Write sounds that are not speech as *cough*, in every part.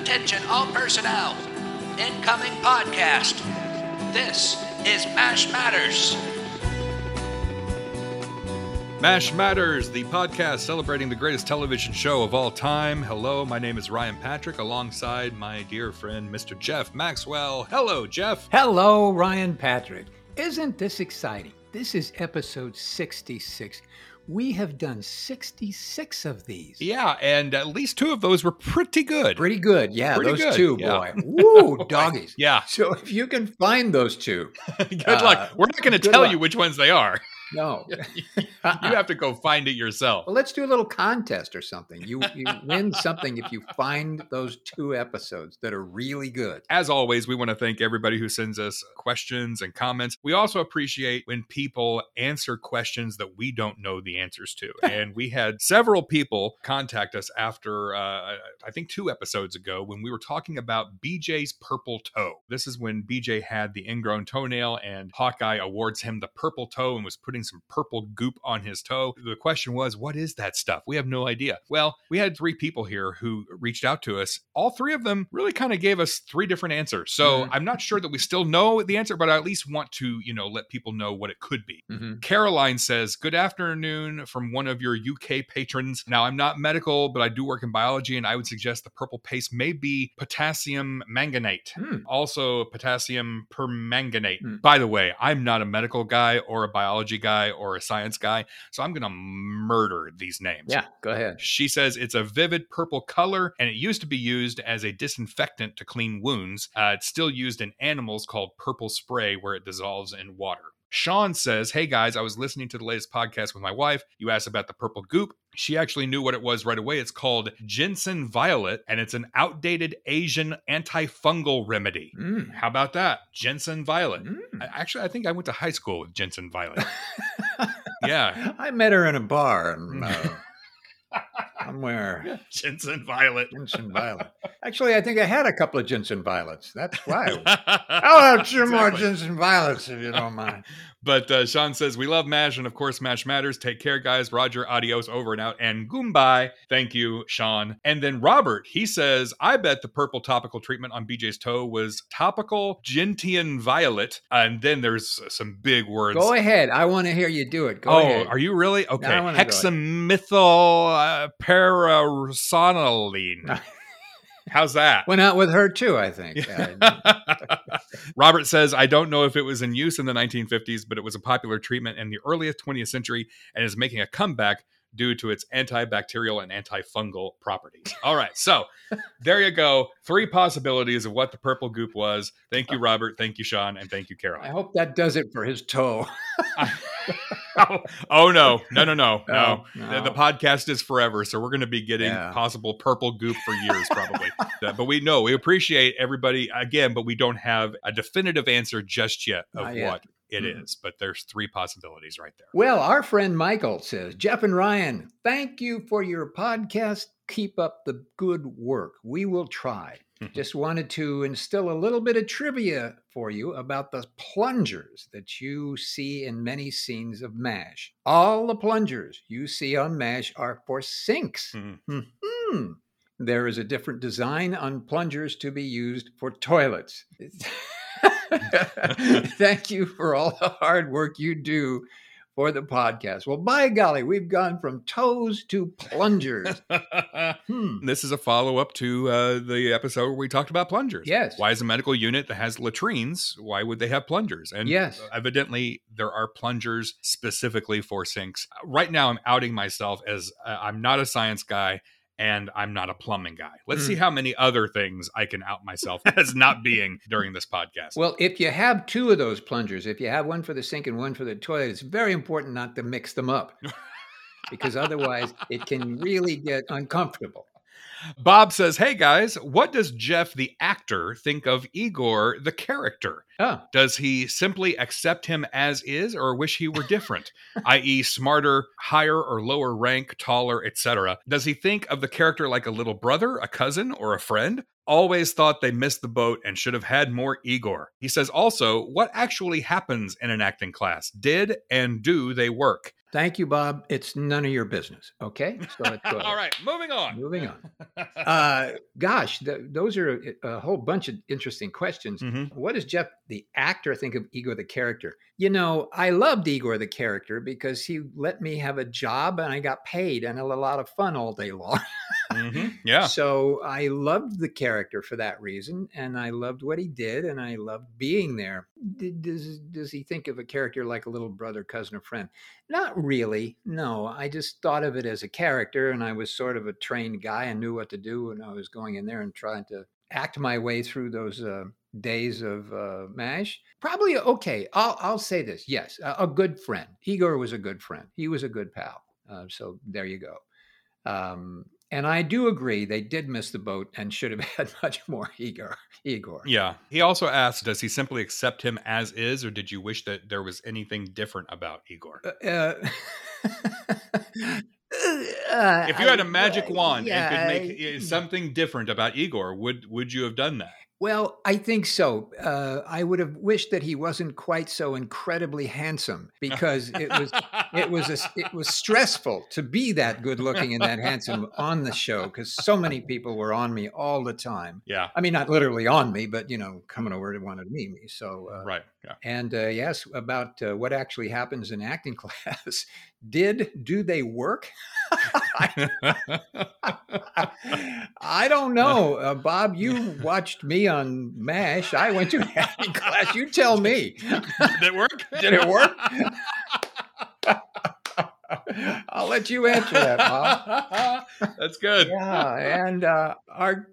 Attention all personnel. Incoming podcast. This is MASH Matters. MASH Matters, the podcast celebrating the greatest television show of all time. Hello, my name is Ryan Patrick, alongside my dear friend, Mr. Jeff Maxwell. Hello, Jeff. Hello, Ryan Patrick. Isn't this exciting? This is episode 66. We have done 66 of these. Yeah, and at least two of those were pretty good. Pretty good. Yeah, Pretty those good, two, yeah. boy. *laughs* Woo, doggies. Yeah. So if you can find those two, *laughs* good Uh, luck. We're not going to tell luck. you which ones they are. No. *laughs* *laughs* you have to go find it yourself. Well, let's do a little contest or something. You you win something if you find those two episodes that are really good. As always, we want to thank everybody who sends us questions and comments. We also appreciate when people answer questions that we don't know the answers to. *laughs* and we had several people contact us after, uh, I think, two episodes ago when we were talking about BJ's purple toe. This is when BJ had the ingrown toenail and Hawkeye awards him the purple toe and was putting some purple goop on his toe. The question was, what is that stuff? We have no idea. Well, we had three people here who reached out to us. All three of them really kind of gave us three different answers. So Mhm. I'm not sure that we still know the answer, but I at least want to, you know, let people know what it could be. Mhm. Caroline says, Good afternoon from one of your UK patrons. Now, I'm not medical, but I do work in biology, and I would suggest the purple paste may be potassium manganate. Hmm. Also, potassium permanganate. Hmm. By the way, I'm not a medical guy or a biology guy or a science guy, so I'm going to murder these names. Yeah, go ahead. She says it's a vivid purple color and it used to be used as a disinfectant to clean wounds. Uh, it's still used in animals called purple spray where it dissolves in water. Sean says, Hey guys, I was listening to the latest podcast with my wife. You asked about the purple goop. She actually knew what it was right away. It's called ginseng violet and it's an outdated Asian antifungal remedy. Mm. How about that? Ginseng violet. Mm. Actually, I think I went to high school with Ginseng violet. *laughs* yeah. I met her in a bar in, *laughs* uh, somewhere. *laughs* Ginseng violet. Ginseng violet. Actually, I think I had a couple of ginseng violets. That's why. *laughs* I'll have two more ginseng violets if you don't mind. *laughs* But uh, Sean says, We love MASH, and of course, MASH matters. Take care, guys. Roger, adios, over and out, and goodbye. Thank you, Sean. And then Robert, he says, I bet the purple topical treatment on BJ's toe was topical gentian violet. And then there's some big words. Go ahead. I want to hear you do it. Go oh, ahead. are you really? Okay. I. Hexamethyl uh, parasonylene. How's that? Went out with her too, I think. *laughs* Robert says, I don't know if it was in use in the 1950s, but it was a popular treatment in the earliest 20th century and is making a comeback due to its antibacterial and antifungal properties. All right. So there you go. Three possibilities of what the purple goop was. Thank you, Robert. Thank you, Sean. And thank you, Carol. I hope that does it for his toe. *laughs* oh, *laughs* oh, no. No, no, no. No. No, The, the podcast is forever. So we're going to be getting Yeah. possible purple goop for years, probably. *laughs* But we know we appreciate everybody again, but we don't have a definitive answer just yet of Not yet. what it is. Mhm. But there's three possibilities right there. Well, our friend Michael says, Jeff and Ryan, thank you for your podcast. Keep up the good work. We will try. Just wanted to instill a little bit of trivia for you about the plungers that you see in many scenes of MASH. All the plungers you see on MASH are for sinks. Mhm. Hmm. There is a different design on plungers to be used for toilets. *laughs* *laughs* Thank you for all the hard work you do for the podcast. Well, by golly, we've gone from toes to plungers. *laughs* Hmm. This is a follow up to uh, the episode where we talked about plungers. Yes. Why is a medical unit that has latrines? Why would they have plungers? And Yes. evidently there are plungers specifically for sinks. Right now, I'm outing myself as uh, I'm not a science guy and I'm not a plumbing guy. Let's Mm. see how many other things I can out myself *laughs* as not being during this podcast. Well, if you have two of those plungers, if you have one for the sink and one for the toilet, it's very important not to mix them up *laughs* because otherwise it can really get uncomfortable. Bob says, Hey guys, what does Jeff the actor think of Igor the character? Oh, Does he simply accept him as is or wish he were different, *laughs* i.e., smarter, higher or lower rank, taller, etc.? Does he think of the character like a little brother, a cousin, or a friend? Always thought they missed the boat and should have had more Igor. He says also, what actually happens in an acting class? Did and do they work? Thank you, Bob. It's none of your business. Okay. So. *laughs* All right, moving on. Moving on. *laughs* Uh, gosh, th- those are a, a whole bunch of interesting questions. Mhm. What does Jeff, the actor, think of Igor the character? You know, I loved Igor the character because he let me have a job and I got paid and a lot of fun all day long. *laughs* Mhm. Yeah. So I loved the character for that reason, and I loved what he did, and I loved being there. Does does he think of a character like a little brother, cousin, or friend? Not really. No, I just thought of it as a character, and I was sort of a trained guy and knew what to do when I was going in there and trying to act my way through those uh, days of uh, Mash. Probably okay. I'll I'll say this. Yes, a, a good friend. Igor was a good friend. He was a good pal. Uh, so there you go. Um, and I do agree they did miss the boat and should have *laughs* had much more Igor. Igor. Yeah. He also asked, does he simply accept him as is, or did you wish that there was anything different about Igor? Uh, *laughs* If you had a magic wand yeah, and could make I- uh, something different about Igor, would would you have done that? Well, I think so. Uh, I would have wished that he wasn't quite so incredibly handsome because it was it was a, it was stressful to be that good looking and that handsome on the show because so many people were on me all the time. Yeah. I mean, not literally on me, but you know, coming over to wanted to meet me. So uh, Right. Yeah. And uh, yes, about uh, what actually happens in acting *laughs* class. Did do they work? *laughs* I, don't *laughs* know, uh, Bob. You watched me on Mash. I went to acting class. You tell me. Did it work? Did it work? I'll let you answer that, Bob. That's good. Yeah, and uh, our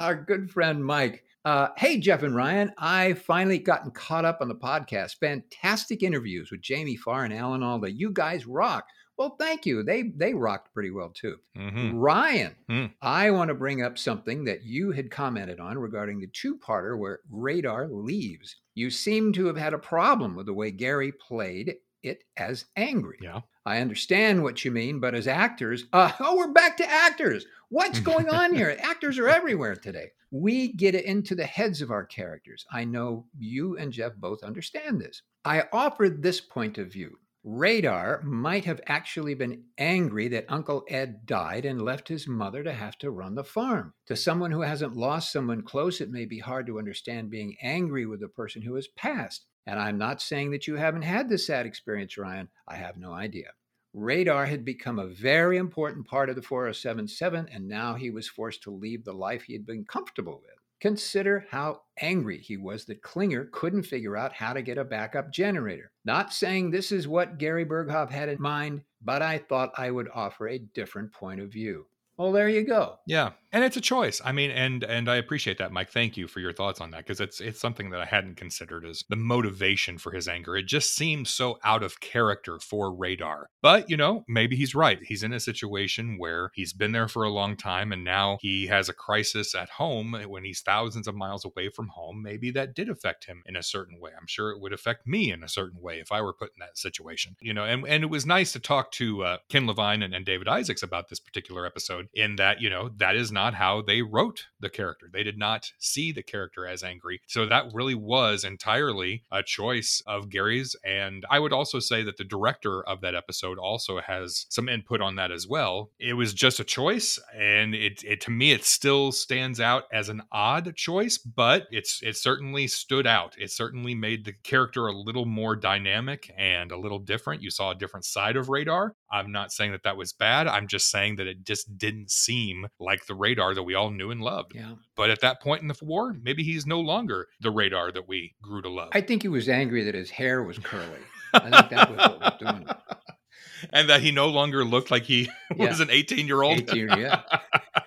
our good friend Mike. Uh, hey, Jeff and Ryan, I finally gotten caught up on the podcast. Fantastic interviews with Jamie Farr and Alan Alda. You guys rock. Well, thank you. They they rocked pretty well too. Mhm. Ryan, Hmm. I want to bring up something that you had commented on regarding the two-parter where Radar leaves. You seem to have had a problem with the way Gary played it as angry. Yeah. I understand what you mean, but as actors, uh, *laughs* oh, we're back to actors. What's going on here? *laughs* actors are everywhere today. We get it into the heads of our characters. I know you and Jeff both understand this. I offered this point of view. Radar might have actually been angry that Uncle Ed died and left his mother to have to run the farm. To someone who hasn't lost someone close, it may be hard to understand being angry with a person who has passed. And I'm not saying that you haven't had this sad experience, Ryan. I have no idea. Radar had become a very important part of the 4077, and now he was forced to leave the life he had been comfortable with. Consider how angry he was that Klinger couldn't figure out how to get a backup generator. Not saying this is what Gary Burghoff had in mind, but I thought I would offer a different point of view. Well, there you go. Yeah, and it's a choice. I mean, and and I appreciate that, Mike. Thank you for your thoughts on that because it's it's something that I hadn't considered as the motivation for his anger. It just seems so out of character for Radar. But you know, maybe he's right. He's in a situation where he's been there for a long time, and now he has a crisis at home when he's thousands of miles away from home. Maybe that did affect him in a certain way. I'm sure it would affect me in a certain way if I were put in that situation. You know, and and it was nice to talk to uh, Ken Levine and, and David Isaacs about this particular episode in that, you know, that is not how they wrote the character. They did not see the character as angry. So that really was entirely a choice of Gary's. And I would also say that the director of that episode also has some input on that as well. It was just a choice. And it, it to me, it still stands out as an odd choice, but it's it certainly stood out. It certainly made the character a little more dynamic and a little different. You saw a different side of Radar. I'm not saying that that was bad. I'm just saying that it just didn't seem like the radar that we all knew and loved. Yeah. But at that point in the war, maybe he's no longer the radar that we grew to love. I think he was angry that his hair was curly. I think that was what was doing it. *laughs* and that he no longer looked like he *laughs* Yeah. was an 18 year old. 18, yeah. *laughs*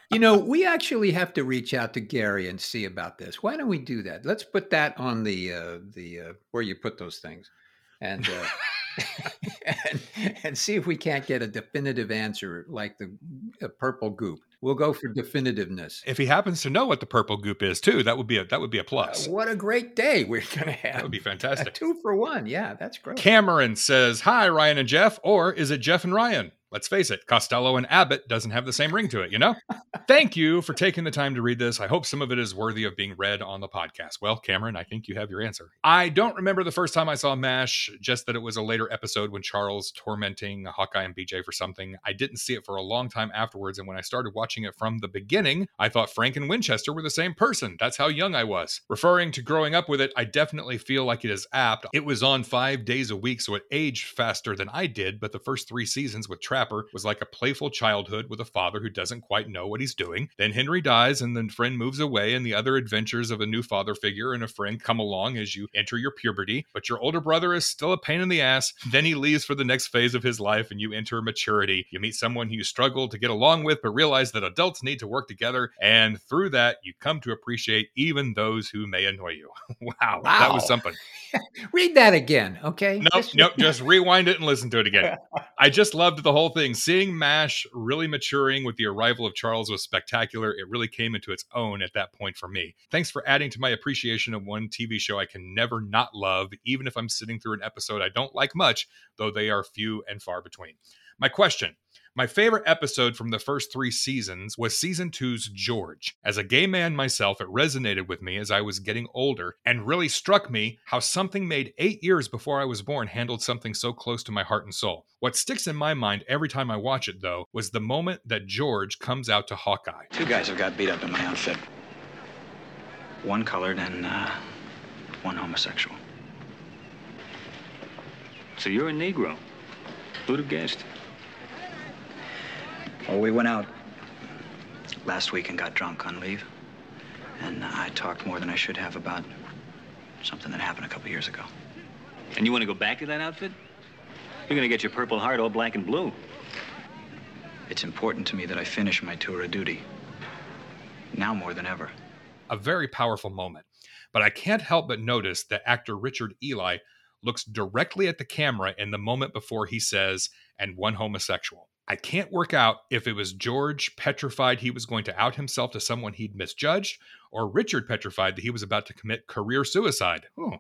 You know, we actually have to reach out to Gary and see about this. Why don't we do that? Let's put that on the uh, the uh, where you put those things, and, uh, *laughs* and and see if we can't get a definitive answer like the uh, purple goop. We'll go for definitiveness. if he happens to know what the purple goop is too, that would be a that would be a plus. Uh, what a great day we're going to have. that would be a fantastic. two for one. Yeah, that's great. Cameron says, Hi, Ryan and Jeff, or is it Jeff and Ryan? Let's face it, Costello and Abbott doesn't have the same ring to it, you know? Thank you for *laughs* taking the time to read this. I hope some of it is worthy of being read on the podcast. Well, Cameron, I think you have your answer. I don't remember the first time I saw MASH, just that it was a later episode when Charles tormenting Hawkeye and BJ for something. I didn't see it for a long time afterwards, and when I started watching it from the beginning, I thought Frank and Winchester were the same person. That's how young I was. Referring to growing up with it, I definitely feel like it is apt. It was on five days a week, so it aged faster than I did, but the first three seasons with Trapper was like a playful childhood with a father who doesn't quite know what he's doing. Then Henry dies, and then friend moves away, and the other adventures of a new father figure and a friend come along as you enter your puberty. But your older brother is still a pain in the ass. Then he leaves for the next phase of his life, and you enter maturity. You meet someone you struggle to get along with, but realize that adults need to work together. And through that, you come to appreciate even those who may annoy you. *laughs* wow, that was something. *laughs* Read that again, okay? Nope, nope. Just rewind it and listen to it again. *laughs* I just loved the whole thing. Seeing MASH really maturing with the arrival of Charles was spectacular. It really came into its own at that point for me. Thanks for adding to my appreciation of one TV show I can never not love, even if I'm sitting through an episode I don't like much, though they are few and far between. My question. My favorite episode from the first three seasons was season two's George. As a gay man myself, it resonated with me as I was getting older and really struck me how something made eight years before I was born handled something so close to my heart and soul. What sticks in my mind every time I watch it, though, was the moment that George comes out to Hawkeye. Two guys have got beat up in my outfit. One colored and uh, one homosexual. So you're a Negro. Who'd have guessed? Well, we went out last week and got drunk on leave. And I talked more than I should have about something that happened a couple years ago. And you want to go back to that outfit? You're going to get your Purple Heart all black and blue. It's important to me that I finish my tour of duty. Now more than ever. a very powerful moment. But I can't help but notice that actor Richard Ely looks directly at the camera in the moment before he says, and one homosexual. I can't work out if it was George petrified he was going to out himself to someone he'd misjudged, or Richard petrified that he was about to commit career suicide. Oh.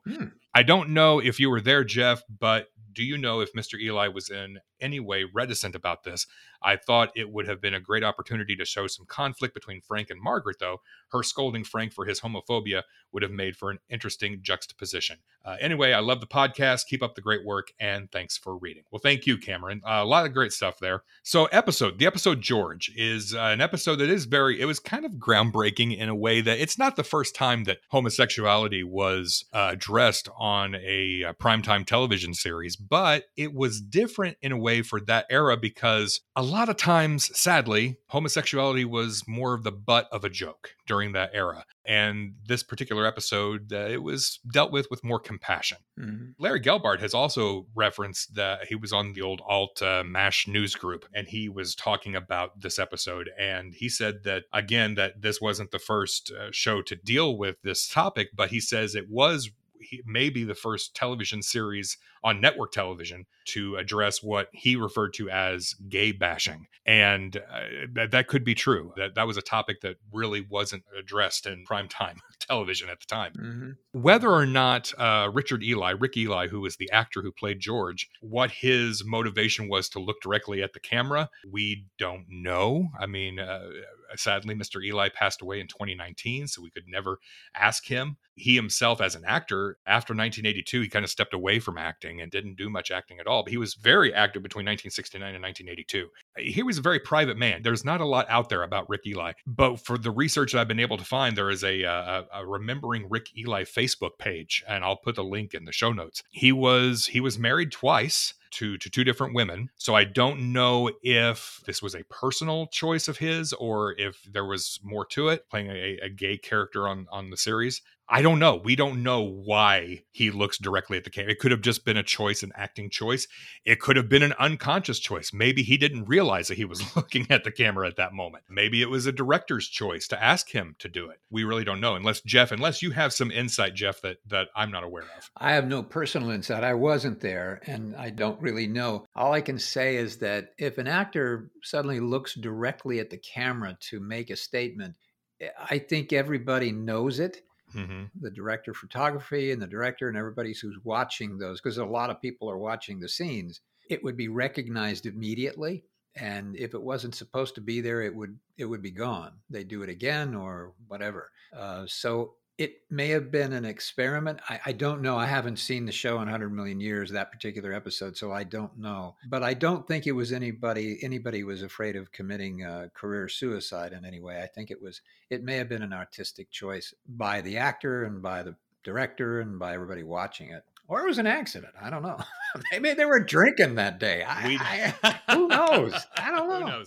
I don't know if you were there, Jeff, but do you know if Mr. Ely was in any way reticent about this? I thought it would have been a great opportunity to show some conflict between Frank and Margaret, though. Her scolding Frank for his homophobia would have made for an interesting juxtaposition. Uh, anyway, I love the podcast. Keep up the great work, and thanks for reading. Well, thank you, Cameron. Uh, a lot of great stuff there. So, episode the episode George is uh, an episode that is very. It was kind of groundbreaking in a way that it's not the first time that homosexuality was uh, addressed on a, uh primetime television series, but it was different in a way for that era because a lot of times, sadly, homosexuality was more of the butt of a joke during that era. And this particular episode, uh, it was dealt with with more compassion. Mhm. Larry Gelbart has also referenced that he was on the old alt uh, MASH news group and he was talking about this episode. And he said that, again, that this wasn't the first uh, show to deal with this topic, but he says it was he, maybe the first television series on network television to address what he referred to as gay bashing. And uh, that, that could be true. That, that was a topic that really wasn't addressed in primetime *laughs* television at the time Mhm. whether or not uh, Richard Ely, Rick Ely, who was the actor who played George, what his motivation was to look directly at the camera, we don't know. I mean, uh, sadly, Mr. Ely passed away in 2019, so we could never ask him. He himself, as an actor, after 1982, he kind of stepped away from acting and didn't do much acting at all. But he was very active between 1969 and 1982. He was a very private man. There's not a lot out there about Rick Ely, but for the research that I've been able to find, there is a, uh, a, a remembering Rick Ely Facebook page, and I'll put the link in the show notes. He was he was married twice to to two different women. So I don't know if this was a personal choice of his or if there was more to it, playing a, a gay character on on the series. I don't know. We don't know why he looks directly at the camera. It could have just been a choice, an acting choice. It could have been an unconscious choice. Maybe he didn't realize that he was *laughs* looking at the camera at that moment. Maybe it was a director's choice to ask him to do it. We really don't know. Unless Jeff, unless you have some insight, Jeff, that that I'm not aware of. I have no personal insight. I wasn't there and I don't really know. All I can say is that if an actor suddenly looks directly at the camera to make a statement, eh, I think everybody knows it. Hmm The director of photography and the director and everybody who's watching those, because a lot of people are watching the scenes, it would be recognized immediately. and if it wasn't supposed to be there, it would it would be gone. They do it again or whatever. Uh, so it may have been an experiment. I, I, don't know. I haven't seen the show in 100 million years, that particular episode, so I don't know. But I don't think it was anybody. Anybody was afraid of committing career suicide in any way. I think it was. It may have been an artistic choice by the actor and by the director and by everybody watching it or it was an accident. I don't know. *laughs* Maybe they were drinking that day. I, I, *laughs* who knows? *laughs* I don't know.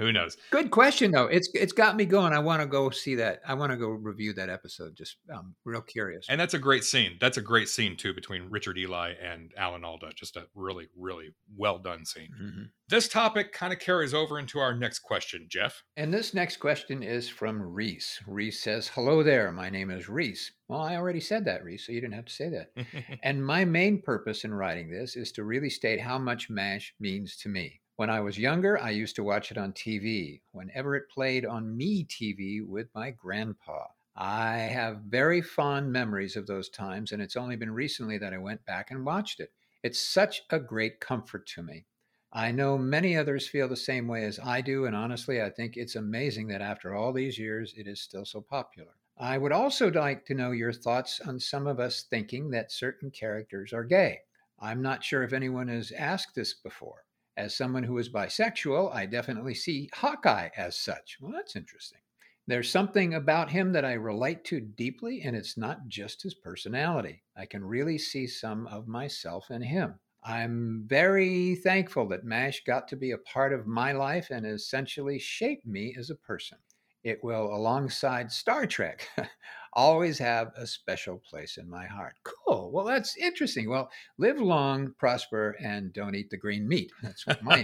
Who knows? Good question though. It's it's got me going. I want to go see that. I want to go review that episode. Just um, real curious. And that's a great scene. That's a great scene too between Richard Ely and Alan Alda. Just a really really well done scene. Mm-hmm. This topic kind of carries over into our next question, Jeff. And this next question is from Reese. Reese says, "Hello there. My name is Reese." Well, I already said that, Reese, so you didn't have to say that. *laughs* and my main purpose in writing this is to really state how much MASH means to me. When I was younger, I used to watch it on TV, whenever it played on Me TV with my grandpa. I have very fond memories of those times, and it's only been recently that I went back and watched it. It's such a great comfort to me. I know many others feel the same way as I do, and honestly, I think it's amazing that after all these years, it is still so popular. I would also like to know your thoughts on some of us thinking that certain characters are gay. I'm not sure if anyone has asked this before. As someone who is bisexual, I definitely see Hawkeye as such. Well, that's interesting. There's something about him that I relate to deeply, and it's not just his personality. I can really see some of myself in him. I'm very thankful that MASH got to be a part of my life and essentially shaped me as a person. It will, alongside Star Trek, *laughs* always have a special place in my heart. Cool. Well, that's interesting. Well, live long, prosper, and don't eat the green meat. That's what my.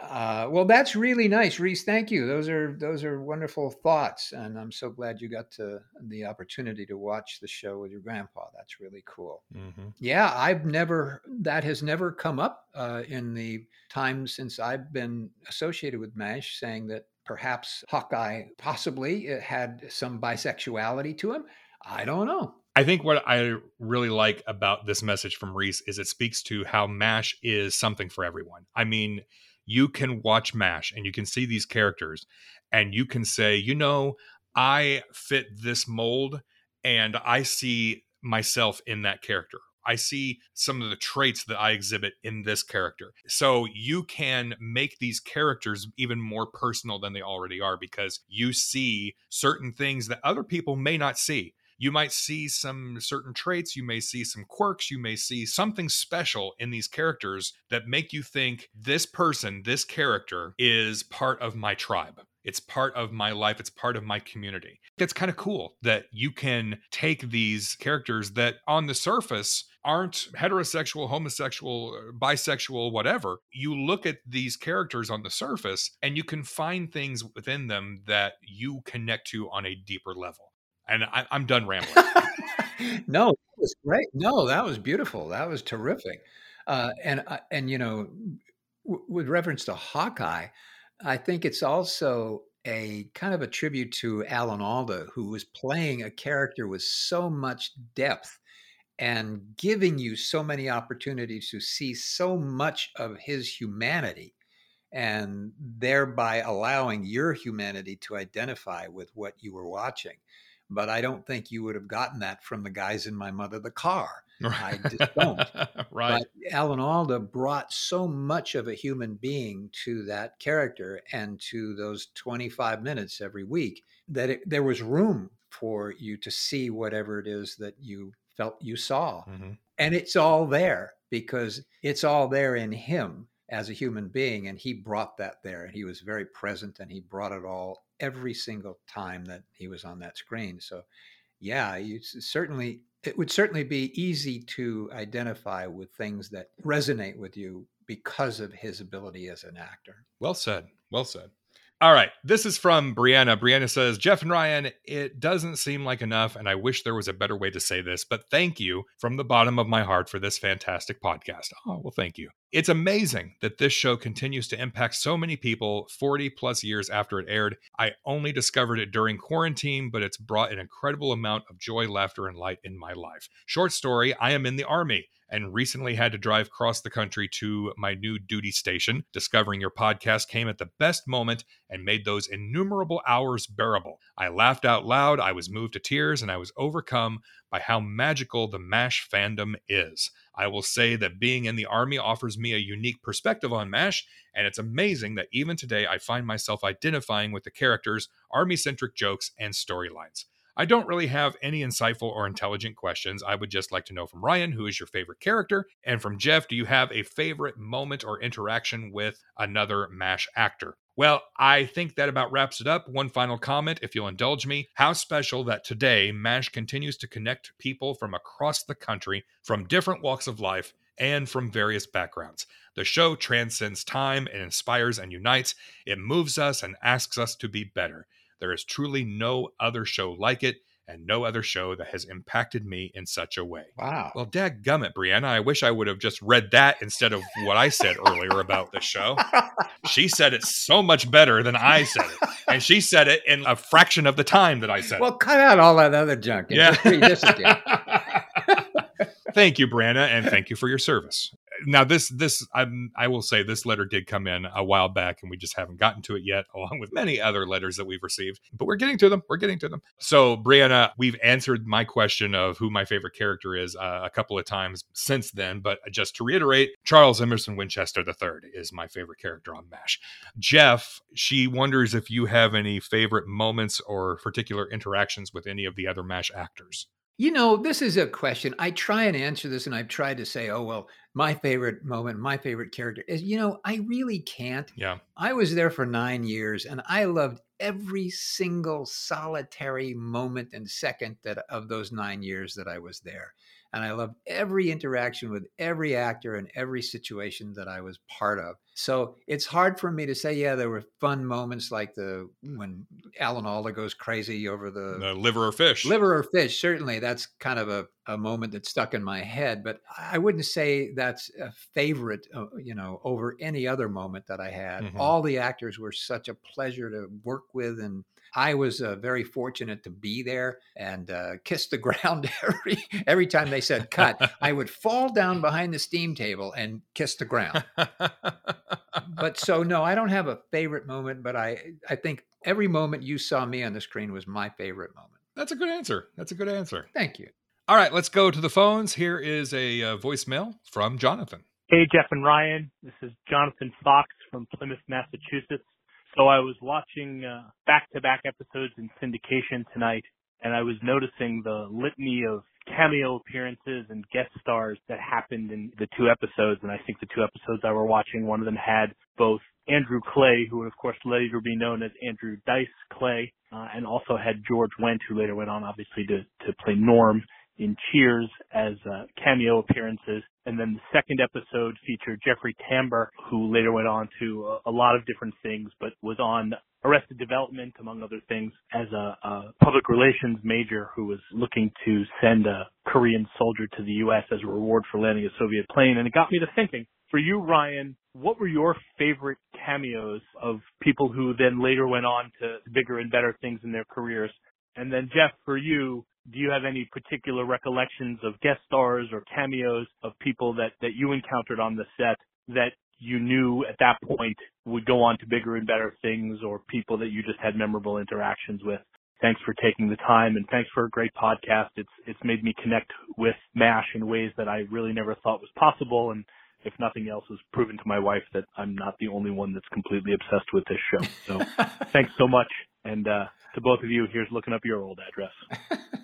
uh, well, that's really nice, Reese. Thank you. Those are those are wonderful thoughts, and I'm so glad you got to the opportunity to watch the show with your grandpa. That's really cool. Mm-hmm. Yeah, I've never that has never come up uh, in the time since I've been associated with Mash, saying that Perhaps Hawkeye possibly uh, had some bisexuality to him. I don't know. I think what I really like about this message from Reese is it speaks to how MASH is something for everyone. I mean, you can watch MASH and you can see these characters and you can say, you know, I fit this mold and I see myself in that character. I see some of the traits that I exhibit in this character. So you can make these characters even more personal than they already are because you see certain things that other people may not see. You might see some certain traits, you may see some quirks, you may see something special in these characters that make you think this person, this character is part of my tribe. It's part of my life. It's part of my community. It's kind of cool that you can take these characters that on the surface aren't heterosexual, homosexual, bisexual, whatever. You look at these characters on the surface and you can find things within them that you connect to on a deeper level. And I, am done rambling. *laughs* no, that was great. No, that was beautiful. That was terrific. Uh, and uh, and you know, w- with reference to Hawkeye, I think it's also a kind of a tribute to Alan Alda, who was playing a character with so much depth and giving you so many opportunities to see so much of his humanity and thereby allowing your humanity to identify with what you were watching. But I don't think you would have gotten that from the guys in my mother the car. *laughs* I just don't. *laughs* right. But Alan Alda brought so much of a human being to that character and to those 25 minutes every week that it, there was room for you to see whatever it is that you felt you saw. Mm-hmm. And it's all there because it's all there in him as a human being. And he brought that there. And he was very present and he brought it all every single time that he was on that screen. So, yeah, you certainly it would certainly be easy to identify with things that resonate with you because of his ability as an actor. Well said. Well said. All right. This is from Brianna. Brianna says, Jeff and Ryan, it doesn't seem like enough, and I wish there was a better way to say this, but thank you from the bottom of my heart for this fantastic podcast. Oh, well, thank you. It's amazing that this show continues to impact so many people 40 plus years after it aired. I only discovered it during quarantine, but it's brought an incredible amount of joy, laughter, and light in my life. Short story I am in the Army and recently had to drive across the country to my new duty station. Discovering your podcast came at the best moment and made those innumerable hours bearable. I laughed out loud, I was moved to tears, and I was overcome by how magical the MASH fandom is. I will say that being in the Army offers me a unique perspective on MASH, and it's amazing that even today I find myself identifying with the characters, Army centric jokes, and storylines. I don't really have any insightful or intelligent questions. I would just like to know from Ryan, who is your favorite character? And from Jeff, do you have a favorite moment or interaction with another MASH actor? Well, I think that about wraps it up. One final comment, if you'll indulge me. How special that today MASH continues to connect people from across the country, from different walks of life, and from various backgrounds. The show transcends time, and inspires and unites, it moves us and asks us to be better. There is truly no other show like it and no other show that has impacted me in such a way. Wow. Well, dad gummit, Brianna. I wish I would have just read that instead of what I said earlier about the show. *laughs* She said it so much better than I said it. And she said it in a fraction of the time that I said well, cut out all that other junk. and Yeah. just read this again. *laughs* *laughs* thank you, Brianna, and thank you for your service. Now, this this I'm, I will say this letter did come in a while back, and we just haven't gotten to it yet, *laughs* along with many other letters that we've received. But we're getting to them. We're getting to them. So, Brianna, we've answered my question of who my favorite character is uh, a couple of times since then. But just to reiterate, Charles Emerson Winchester III is my favorite character on MASH. Jeff, she wonders if you have any favorite moments or particular interactions with any of the other MASH actors. You know, this is a question. I try and answer this, and I've tried to say, oh, well, my favorite moment, my favorite character is, you know, I really can't. Yeah. I was there for nine years, and I loved every single solitary moment and second that of those nine years that I was there. And I loved every interaction with every actor and every situation that I was part of. So it's hard for me to say, yeah, there were fun moments like the when Alan Alda goes crazy over the The liver or fish. Liver or fish, certainly that's kind of a, a moment that stuck in my head, but I wouldn't say that's a favorite, uh, you know, over any other moment that I had. Mhm. All the actors were such a pleasure to work with, and I was uh, very fortunate to be there and uh, kiss the *laughs* ground every every time they said cut. I would fall down behind the steam table and kiss the ground. But *laughs* so no, I don't have a favorite moment, but I I think every moment you saw me on the screen was my favorite moment. That's a good answer. That's a good answer. Thank you. All right, let's go to the phones. Here is a uh, voicemail from Jonathan. Hey, Jeff and Ryan. This is Jonathan Fox from Plymouth, Massachusetts. So I was watching uh, back-to-back episodes in syndication tonight, and I was noticing the litany of cameo appearances and guest stars that happened in the two episodes. And I think the two episodes I were watching, one of them had both Andrew Clay, who would of course later be known as Andrew Dice Clay, uh, and also had George Wendt, who later went on obviously to, to play Norm in Cheers as uh, cameo appearances. And then the second episode featured Jeffrey Tambor, who later went on to a, a lot of different things, but was on Arrested Development, among other things, as a, a public relations major who was looking to send a Korean soldier to the U.S. as a reward for landing a Soviet plane. And it got me to thinking, for you, Ryan, what were your favorite cameos of people who then later went on to bigger and better things in their careers? And then Jeff, for you, do you have any particular recollections of guest stars or cameos of people that, that you encountered on the set that you knew at that point would go on to bigger and better things or people that you just had memorable interactions with? Thanks for taking the time and thanks for a great podcast. It's, it's made me connect with MASH in ways that I really never thought was possible. And if nothing else, has proven to my wife that I'm not the only one that's completely obsessed with this show. So *laughs* thanks so much. And, uh, to both of you, here's looking up your old address.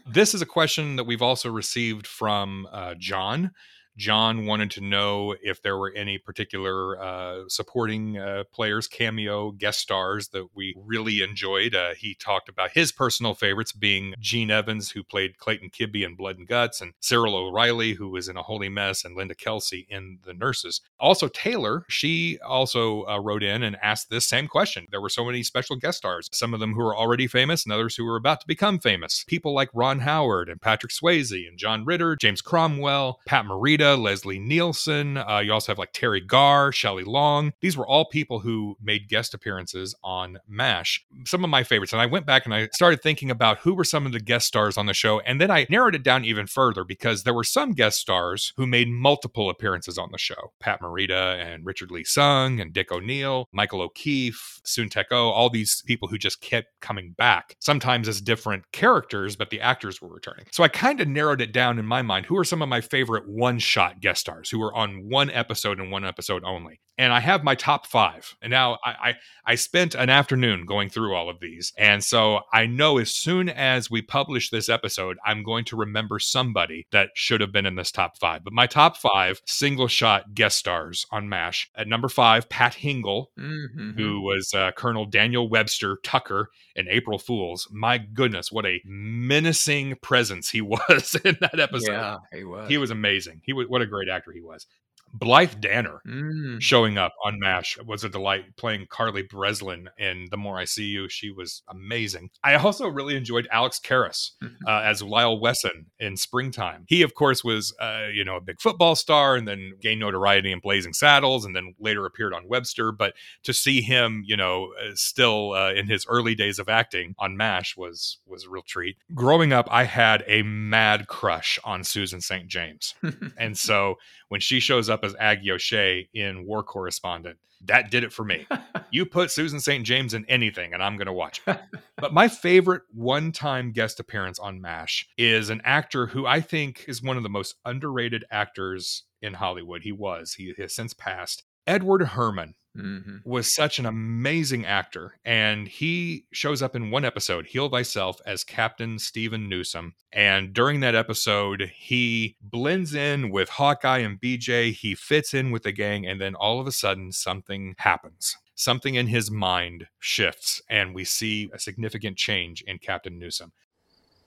This is a question that we've also received from uh, John. John wanted to know if there were any particular uh, supporting uh, players, cameo guest stars that we really enjoyed. Uh, he talked about his personal favorites being Gene Evans, who played Clayton Kibbe in Blood and Guts, and Cyril O'Reilly, who was in A Holy Mess, and Linda Kelsey in The Nurses. Also, Taylor, she also uh, wrote in and asked this same question. There were so many special guest stars, some of them who are already famous and others who are about to become famous. People like Ron Howard and Patrick Swayze and John Ritter, James Cromwell, Pat Morita, Leslie Nielsen. Uh, you also have like Teri Garr, Shelley Long. These were all people who made guest appearances on MASH. Some of my favorites. And I went back and I started thinking about who were some of the guest stars on the show. And then I narrowed it down even further because there were some guest stars who made multiple appearances on the show Pat Morita and Richard Lee Sung and Dick O'Neill, Michael O'Keefe, Soon Tek O, all these people who just kept coming back, sometimes as different characters, but the actors were returning. So I kind of narrowed it down in my mind. Who are some of my favorite one shot guest stars who were on one episode and one episode only? And I have my top five. And now I, I, I spent an afternoon going through all of these. And so I know as soon as we publish this episode, I'm going to remember somebody that should have been in this top five. But my top five single shot guest stars on MASH at number five, Pat Hingle, Mm-hmm. who was uh, Colonel Daniel Webster Tucker in April Fools. My goodness, what a menacing presence he *laughs* was in that episode. Yeah, he was. He was amazing. He was what a great actor he was. Blythe Danner Mm. showing up on MASH was a delight. Playing Carly Breslin in The More I See You, she was amazing. I also really enjoyed Alex Karras Mhm. uh, as Lyle Wesson in Springtime. He, of course, was uh, you know a big football star, and then gained notoriety in Blazing Saddles, and then later appeared on Webster. But to see him, you know, uh, still uh, in his early days of acting on MASH was was a real treat. Growing up, I had a mad crush on Susan St. James. *laughs* And so when she shows up as Aggie O'Shea in War Correspondent, that did it for me. *laughs* You put Susan St. James in anything, and I'm going to watch it. *laughs* But my favorite one time guest appearance on MASH is an actor who I think is one of the most underrated actors in Hollywood. He was, he has since passed. Edward Herrmann Mhm. was such an amazing actor, and he shows up in one episode, Heal Thyself, as Captain Stephen Newsom. And during that episode, he blends in with Hawkeye and BJ. He fits in with the gang, and then all of a sudden, something happens. Something in his mind shifts, and we see a significant change in Captain Newsom.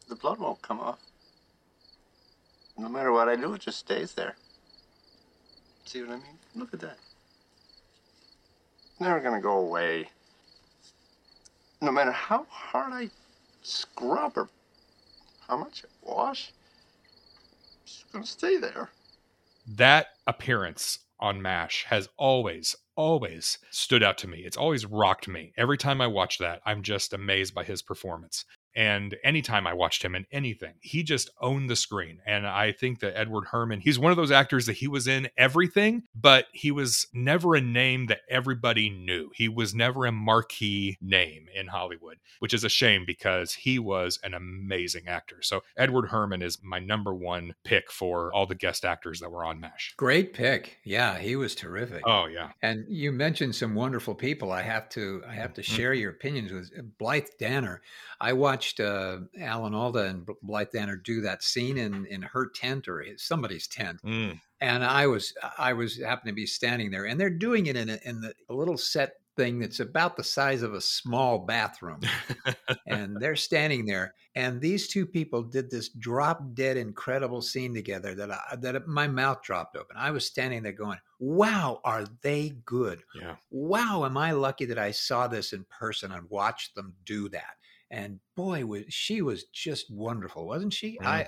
The blood won't come off. No matter what I do, it just stays there. See what I mean? Look at that. Never gonna go away. No matter how hard I scrub or how much I wash, it's gonna stay there. that appearance on MASH has always, always stood out to me. It's always rocked me. Every time I watch that, I'm just amazed by his performance. And anytime I watched him in anything, he just owned the screen. And I think that Edward Herrmann, he's one of those actors that he was in everything, but he was never a name that everybody knew. He was never a marquee name in Hollywood, which is a shame because he was an amazing actor. So Edward Herrmann is my number one pick for all the guest actors that were on MASH. Great pick. Yeah, he was terrific. Oh, yeah. And you mentioned some wonderful people. I have to I have to Mhm. share your opinions with Blythe Danner. I watched uh, Alan Alda and Blythe Danner do that scene in in her tent or his- somebody's tent, Mm. and I was I was happened to be standing there, and they're doing it in a, in the a little set thing that's about the size of a small bathroom, and they're *laughs* standing there, and these two people did this drop dead incredible scene together that I, that my mouth dropped open. I was standing there going, "Wow, are they good?" Yeah. wow, am I lucky that I saw this in person and watched them do that? And boy, was she was just wonderful, wasn't she? Mhm. I,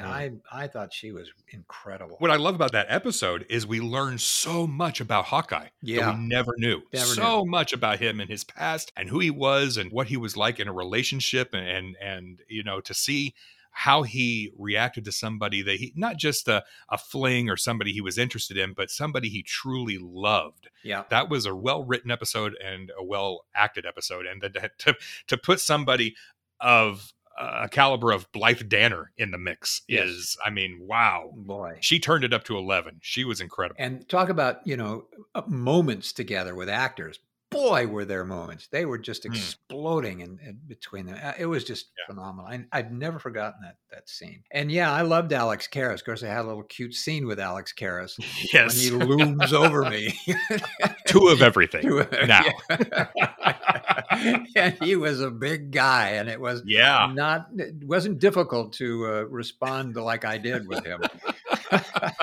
I I thought she was incredible. What I love about that episode is we learned so much about Hawkeye Yeah. that we never knew. Never so much about him and his past and who he was and what he was like in a relationship and and, and you know to see how he reacted to somebody that he not just a, a fling or somebody he was interested in, but somebody he truly loved. yeah, That was a well written episode and a well acted episode. And then to, to to put somebody of a caliber of Blythe Danner in the mix Yes. is, I mean, wow. boy. She turned it up to 11. She was incredible. And talk about you know uh, moments together with actors. Boy, were there moments. They were just Hmm. exploding in, in between them. Uh, It was just Yeah. phenomenal. I, I've never forgotten that that scene. And yeah, I loved Alex Karras. Of course, I had a little cute scene with Alex Karras Yes, *laughs* when he looms over *laughs* me. Two of everything. *laughs* To a- now. yeah. *laughs* and he was a big guy, and it was Yeah. not it wasn't difficult to uh, respond like I did with him. *laughs*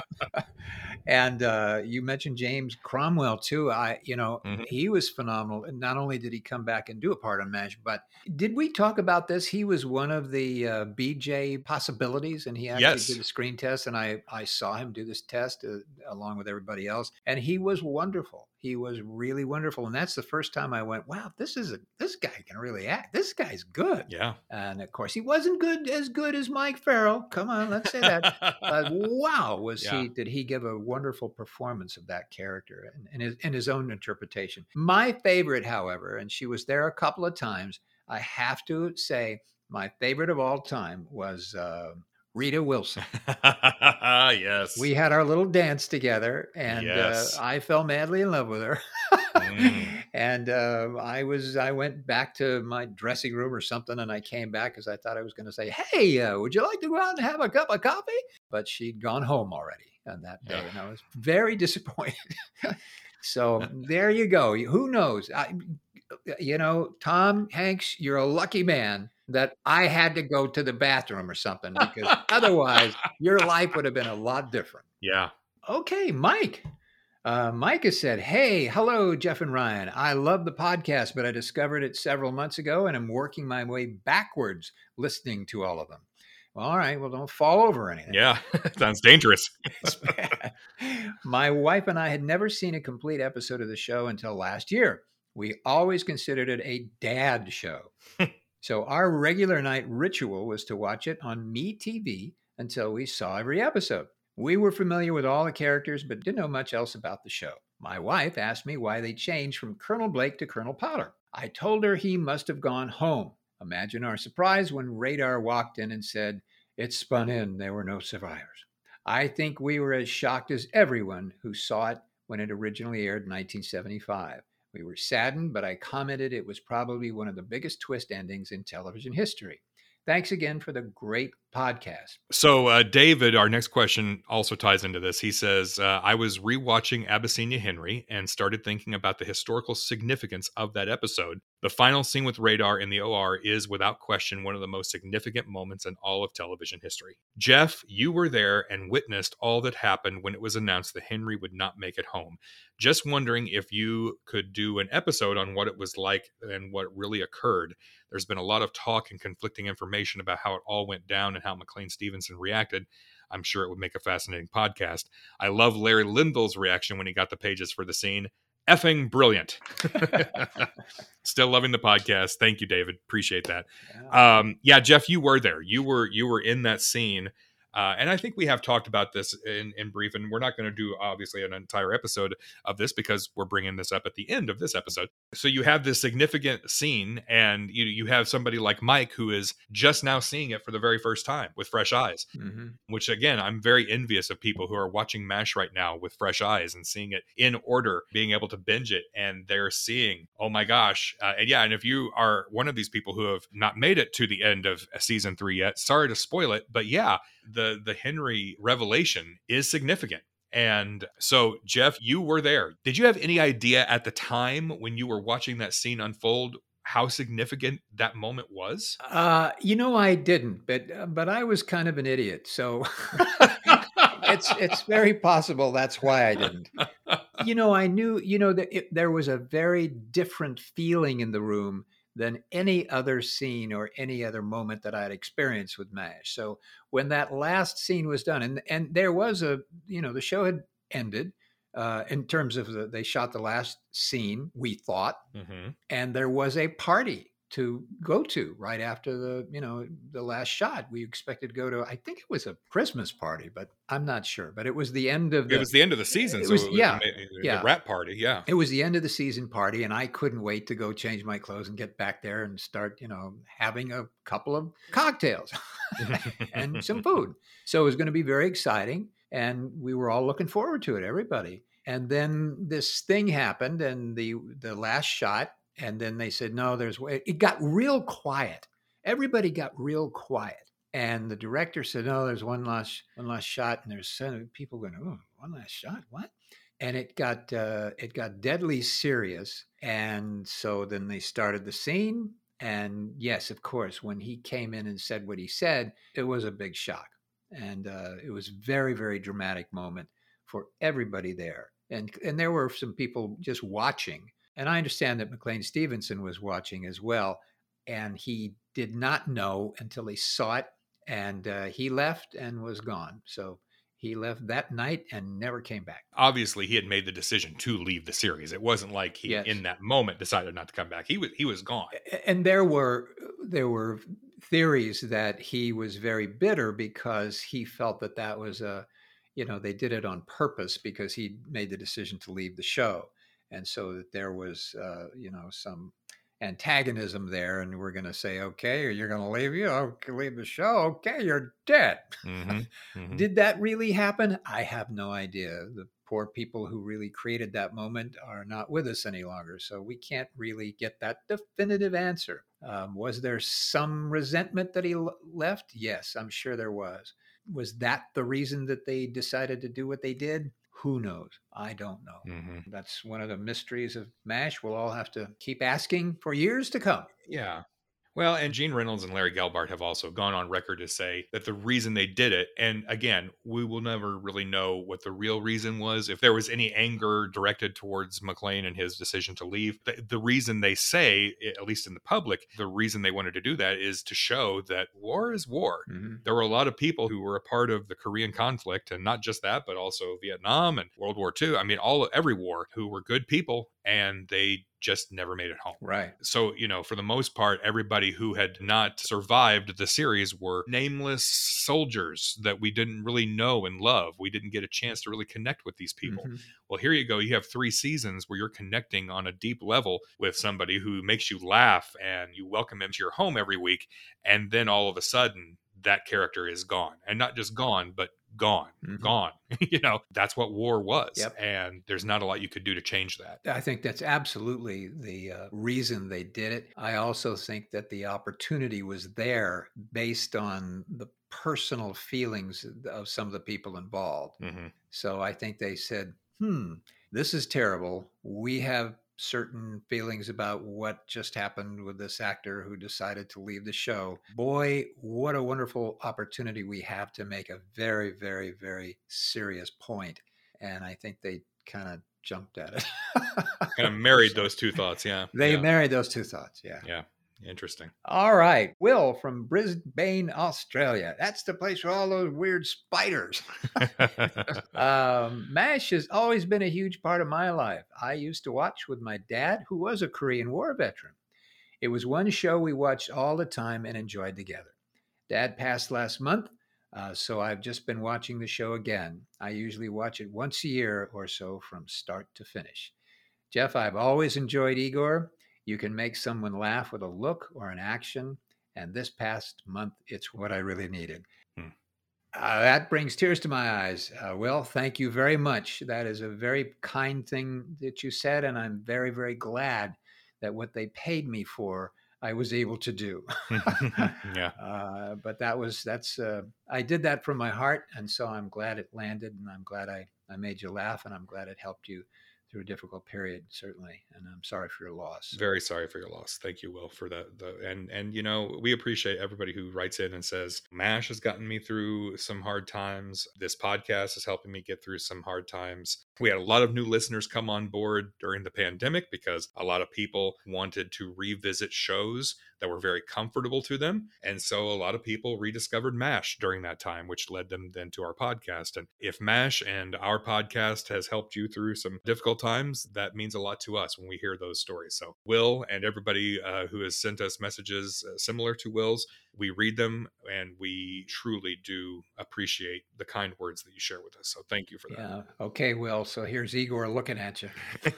and uh, you mentioned James Cromwell too. I, you know, Mhm. he was phenomenal. And not only did he come back and do a part on MASH, but did we talk about this? He was one of the uh, BJ possibilities, and he actually Yes. did a screen test. And I, I saw him do this test uh, along with everybody else, and he was wonderful. He was really wonderful, and that's the first time I went, "Wow, this is a this guy can really act. This guy's good." Yeah. And of course, he wasn't good as good as Mike Farrell. Come on, let's say that. but *laughs* wow, was Yeah. he? Did he give a wonderful performance of that character and in, his in his own interpretation? My favorite, however, and she was there a couple of times. I have to say, my favorite of all time was uh, Rita Wilson. *laughs* yes. We had our little dance together, and Yes. uh, I fell madly in love with her. Mm. *laughs* and uh, I was I went back to my dressing room or something, and I came back because I thought I was going to say, "Hey, uh, would you like to go out and have a cup of coffee?" But she'd gone home already on that day, Yeah. and I was very *laughs* disappointed. so there you go. Who knows? I, you know, Tom Hanks, you're a lucky man that I had to go to the bathroom or something because otherwise *laughs* your life would have been a lot different. yeah. Okay, Mike. Uh, Mike has said, Hey, hello, Jeff and Ryan. I love the podcast, but I discovered it several months ago and I'm working my way backwards listening to all of them. Well, all right. Well, don't fall over anything. Yeah. *laughs* Sounds dangerous. *laughs* My wife and I had never seen a complete episode of the show until last year. We always considered it a dad show. So our regular night ritual was to watch it on MeTV until we saw every episode. We were familiar with all the characters, but didn't know much else about the show. My wife asked me why they changed from Colonel Blake to Colonel Potter. I told her he must have gone home. Imagine our surprise when Radar walked in and said, It spun in, there were no survivors. I think we were as shocked as everyone who saw it when it originally aired in 1975. We were saddened, but I commented it was probably one of the biggest twist endings in television history. Thanks again for the great podcast. So, uh, David, our next question also ties into this. He says, uh, I was rewatching Abyssinia Henry and started thinking about the historical significance of that episode. The final scene with Radar in the OR is, without question, one of the most significant moments in all of television history. Jeff, you were there and witnessed all that happened when it was announced that Henry would not make it home. Just wondering if you could do an episode on what it was like and what really occurred. There's been a lot of talk and conflicting information about how it all went down and how McLean Stevenson reacted. I'm sure it would make a fascinating podcast. I love Larry Linville's reaction when he got the pages for the scene. Effing brilliant. *laughs* Still loving the podcast. Thank you, David. Appreciate that. Um, yeah, Jeff, you were there. You were you were in that scene. Uh, and I think we have talked about this in, in brief, and we're not going to do obviously an entire episode of this because we're bringing this up at the end of this episode. So you have this significant scene, and you you have somebody like Mike who is just now seeing it for the very first time with fresh eyes. Mhm. Which again, I'm very envious of people who are watching Mash right now with fresh eyes and seeing it in order, being able to binge it, and they're seeing, oh my gosh, uh, and yeah, and if you are one of these people who have not made it to the end of season three yet, sorry to spoil it, but yeah, the the Henry revelation is significant. And so, Jeff, you were there. Did you have any idea at the time when you were watching that scene unfold how significant that moment was? Uh, you know, I didn't, but uh, but I was kind of an idiot, so *laughs* it's it's very possible that's why I didn't. You know, I knew you know that there was a very different feeling in the room than any other scene or any other moment that I'd experienced with Mash. So when that last scene was done, and and there was a you know the show had ended. Uh, in terms of the, they shot the last scene, we thought, Mm-hmm. and there was a party to go to right after the you know the last shot we expected to go to i think it was a christmas party but i'm not sure but it was the end of the It was the end of the eh, season, It so was- it was yeah, the, the yeah. rap party. Yeah. it was the end of the season party and i couldn't wait to go change my clothes and get back there and start you know having a couple of cocktails *laughs* and some food *laughs* so it was going to be very exciting and we were all looking forward to it everybody and then this thing happened and the the last shot and then they said no there's wa-" it got real quiet everybody got real quiet and the director said no there's one last one last shot and there's people going oh one last shot what and it got uh, it got deadly serious and so then they started the scene and yes of course when he came in and said what he said it was a big shock and uh, it was very very dramatic moment for everybody there. And and there were some people just watching. And I understand that McLean Stevenson was watching as well. And he did not know until he saw it. And uh, he left and was gone. So he left that night and never came back. Obviously, he had made the decision to leave the series. It wasn't like he, Yes. in that moment, decided not to come back. He was he was gone. And there were there were theories that he was very bitter because he felt that that was a you know they did it on purpose because he made the decision to leave the show and so that there was uh, you know some antagonism there and we're going to say okay you're going to leave you okay leave the show okay you're dead. Mhm, *laughs* mhm. did that really happen? I have no idea. The poor people who really created that moment are not with us any longer so we can't really get that definitive answer. Um, was there some resentment that he l- left? Yes i'm sure there was. Was that the reason that they decided to do what they did who knows i don't know Mhm. that's one of the mysteries of mash we'll all have to keep asking for years to come Yeah. Well, and Gene Reynolds and Larry Gelbart have also gone on record to say that the reason they did it, and again, we will never really know what the real reason was. If there was any anger directed towards McLean and his decision to leave, the, the reason they say, at least in the public, the reason they wanted to do that is to show that war is war. Mhm. There were a lot of people who were a part of the Korean conflict, and not just that, but also Vietnam and World War II. I mean, all every war, who were good people, and they just never made it home. Right. So you know for the most part everybody who had not survived the series were nameless soldiers that we didn't really know and love. We didn't get a chance to really connect with these people. Mhm. well here you go. You have three seasons where you're connecting on a deep level with somebody who makes you laugh and you welcome him to your home every week and then all of a sudden that character is gone. And not just gone but gone Mhm. gone *laughs* you know that's what war was Yep. and there's not a lot you could do to change that I think that's absolutely the uh, reason they did it. I also think that the opportunity was there based on the personal feelings of some of the people involved. hmm So I think they said, hmm, this is terrible. We have certain feelings about what just happened with this actor who decided to leave the show. Boy, what a wonderful opportunity we have to make a very, very, very serious point. And I think they kind of jumped at it. kind of married *laughs* those two thoughts yeah They yeah. married those two thoughts. Yeah. Yeah, interesting. All right. Will from Brisbane, Australia. That's the place for all those weird spiders. *laughs* *laughs* Um, MASH has always been a huge part of my life. I used to watch with my dad, who was a Korean War veteran. It was one show we watched all the time and enjoyed together. Dad passed last month, uh, so I've just been watching the show again. I usually watch it once a year or so from start to finish. Jeff, I've always enjoyed Igor. You can make someone laugh with a look or an action, and this past month, it's what I really needed. Hmm. Uh, that brings tears to my eyes. Uh, well, thank you very much. That is a very kind thing that you said, and I'm very, very glad that what they paid me for, I was able to do. *laughs* yeah. *laughs* Uh, but that was that's uh, I did that from my heart, and so I'm glad it landed, and I'm glad I I made you laugh, and I'm glad it helped you through a difficult period, certainly. And I'm sorry for your loss. Very sorry for your loss. Thank you, Will, for that. The, and and you know we appreciate everybody who writes in and says Mash has gotten me through some hard times. This podcast is helping me get through some hard times. We had a lot of new listeners come on board during the pandemic because a lot of people wanted to revisit shows that were very comfortable to them. And so a lot of people rediscovered MASH during that time, which led them then to our podcast. And if MASH and our podcast has helped you through some difficult times, that means a lot to us when we hear those stories. So, Will and everybody uh, who has sent us messages uh, similar to Will's, we read them and we truly do appreciate the kind words that you share with us. So, thank you for that. Yeah. Okay, Will. So here's Igor looking at you. *laughs*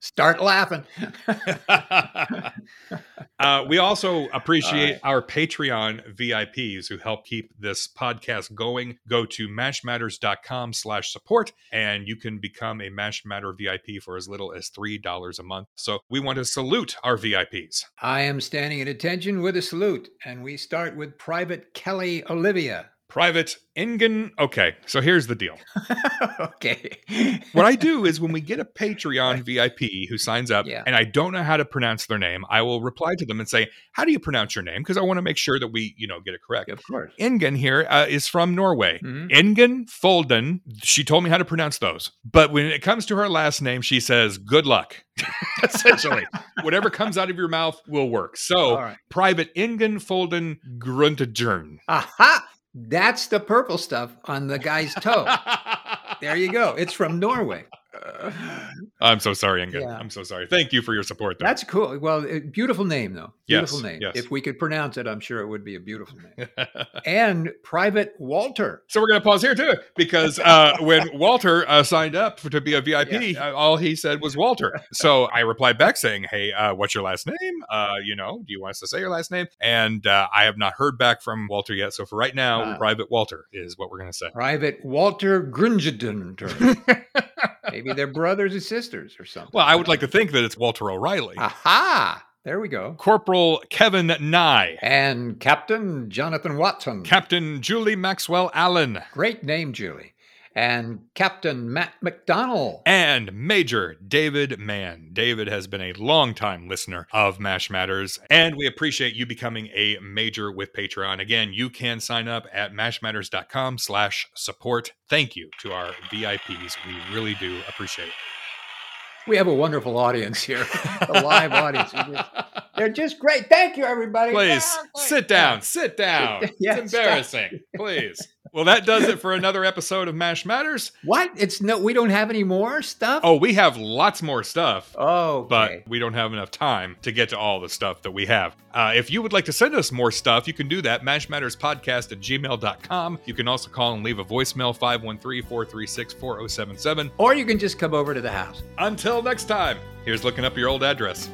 Start laughing. *laughs* *laughs* uh, we also appreciate right. our Patreon VIPs who help keep this podcast going. Go to mashmatters.com slash support and you can become a Mash Matter VIP for as little as $3 a month. So we want to salute our VIPs. I am standing at attention with a salute, and we start with Private Kelly Olivia. Private Ingen. Okay, so here's the deal. *laughs* okay. What I do *laughs* is when we get a Patreon VIP who signs up Yeah. and I don't know how to pronounce their name, I will reply to them and say, How do you pronounce your name? Because I want to make sure that we, you know, get it correct. of course. Ingen here uh, is from Norway. Mhm. Ingen Folden. She told me how to pronounce those. But when it comes to her last name, she says, good luck. *laughs* Essentially, whatever comes out of your mouth will work. So, right. Private Ingen Folden Grundejern. Aha! That's the purple stuff on the guy's toe. there you go. It's from Norway. *laughs* I'm so sorry, Ingen. Yeah. I'm so sorry. Thank you for your support. Though. That's cool. Well, uh, beautiful name though. Beautiful Yes, name. yes. If we could pronounce it, I'm sure it would be a beautiful name. *laughs* and Private Walter. So we're going to pause here too, because uh, when *laughs* Walter uh, signed up for, to be a VIP, Yeah. uh, all he said was Walter. So I replied back saying, "Hey, uh, what's your last name? Uh, you know, do you want us to say your last name?" And uh, I have not heard back from Walter yet. So for right now, Ah. Private Walter is what we're going to say. Private Walter Grungeden. Maybe they're brothers and sisters or something. Well, I would like to think that it's Walter O'Reilly. Aha! There we go. Corporal Kevin Nye, And Captain Jonathan Watson. Captain Julie Maxwell Allen, Great name, Julie. And Captain Matt McDonald. and Major David Mann. David has been a longtime listener of MASH Matters, and we appreciate you becoming a major with Patreon. Again, you can sign up at mashmatters.com slash support. Thank you to our VIPs. We really do appreciate it. We have a wonderful audience here, a live *laughs* audience. They're just- They're just great. Thank you, everybody. Please great. sit down. Sit down. Yeah, *laughs* it's embarrassing. Please. Well, that does it for another episode of MASH Matters. What? It's no. We don't have any more stuff. Oh, we have lots more stuff. oh, but we don't have enough time to get to all the stuff that we have. Uh, if you would like to send us more stuff, you can do that. MashMattersPodcast at gmail.com. You can also call and leave a voicemail 513 436 4077. Or you can just come over to the house. Until next time, here's looking up your old address.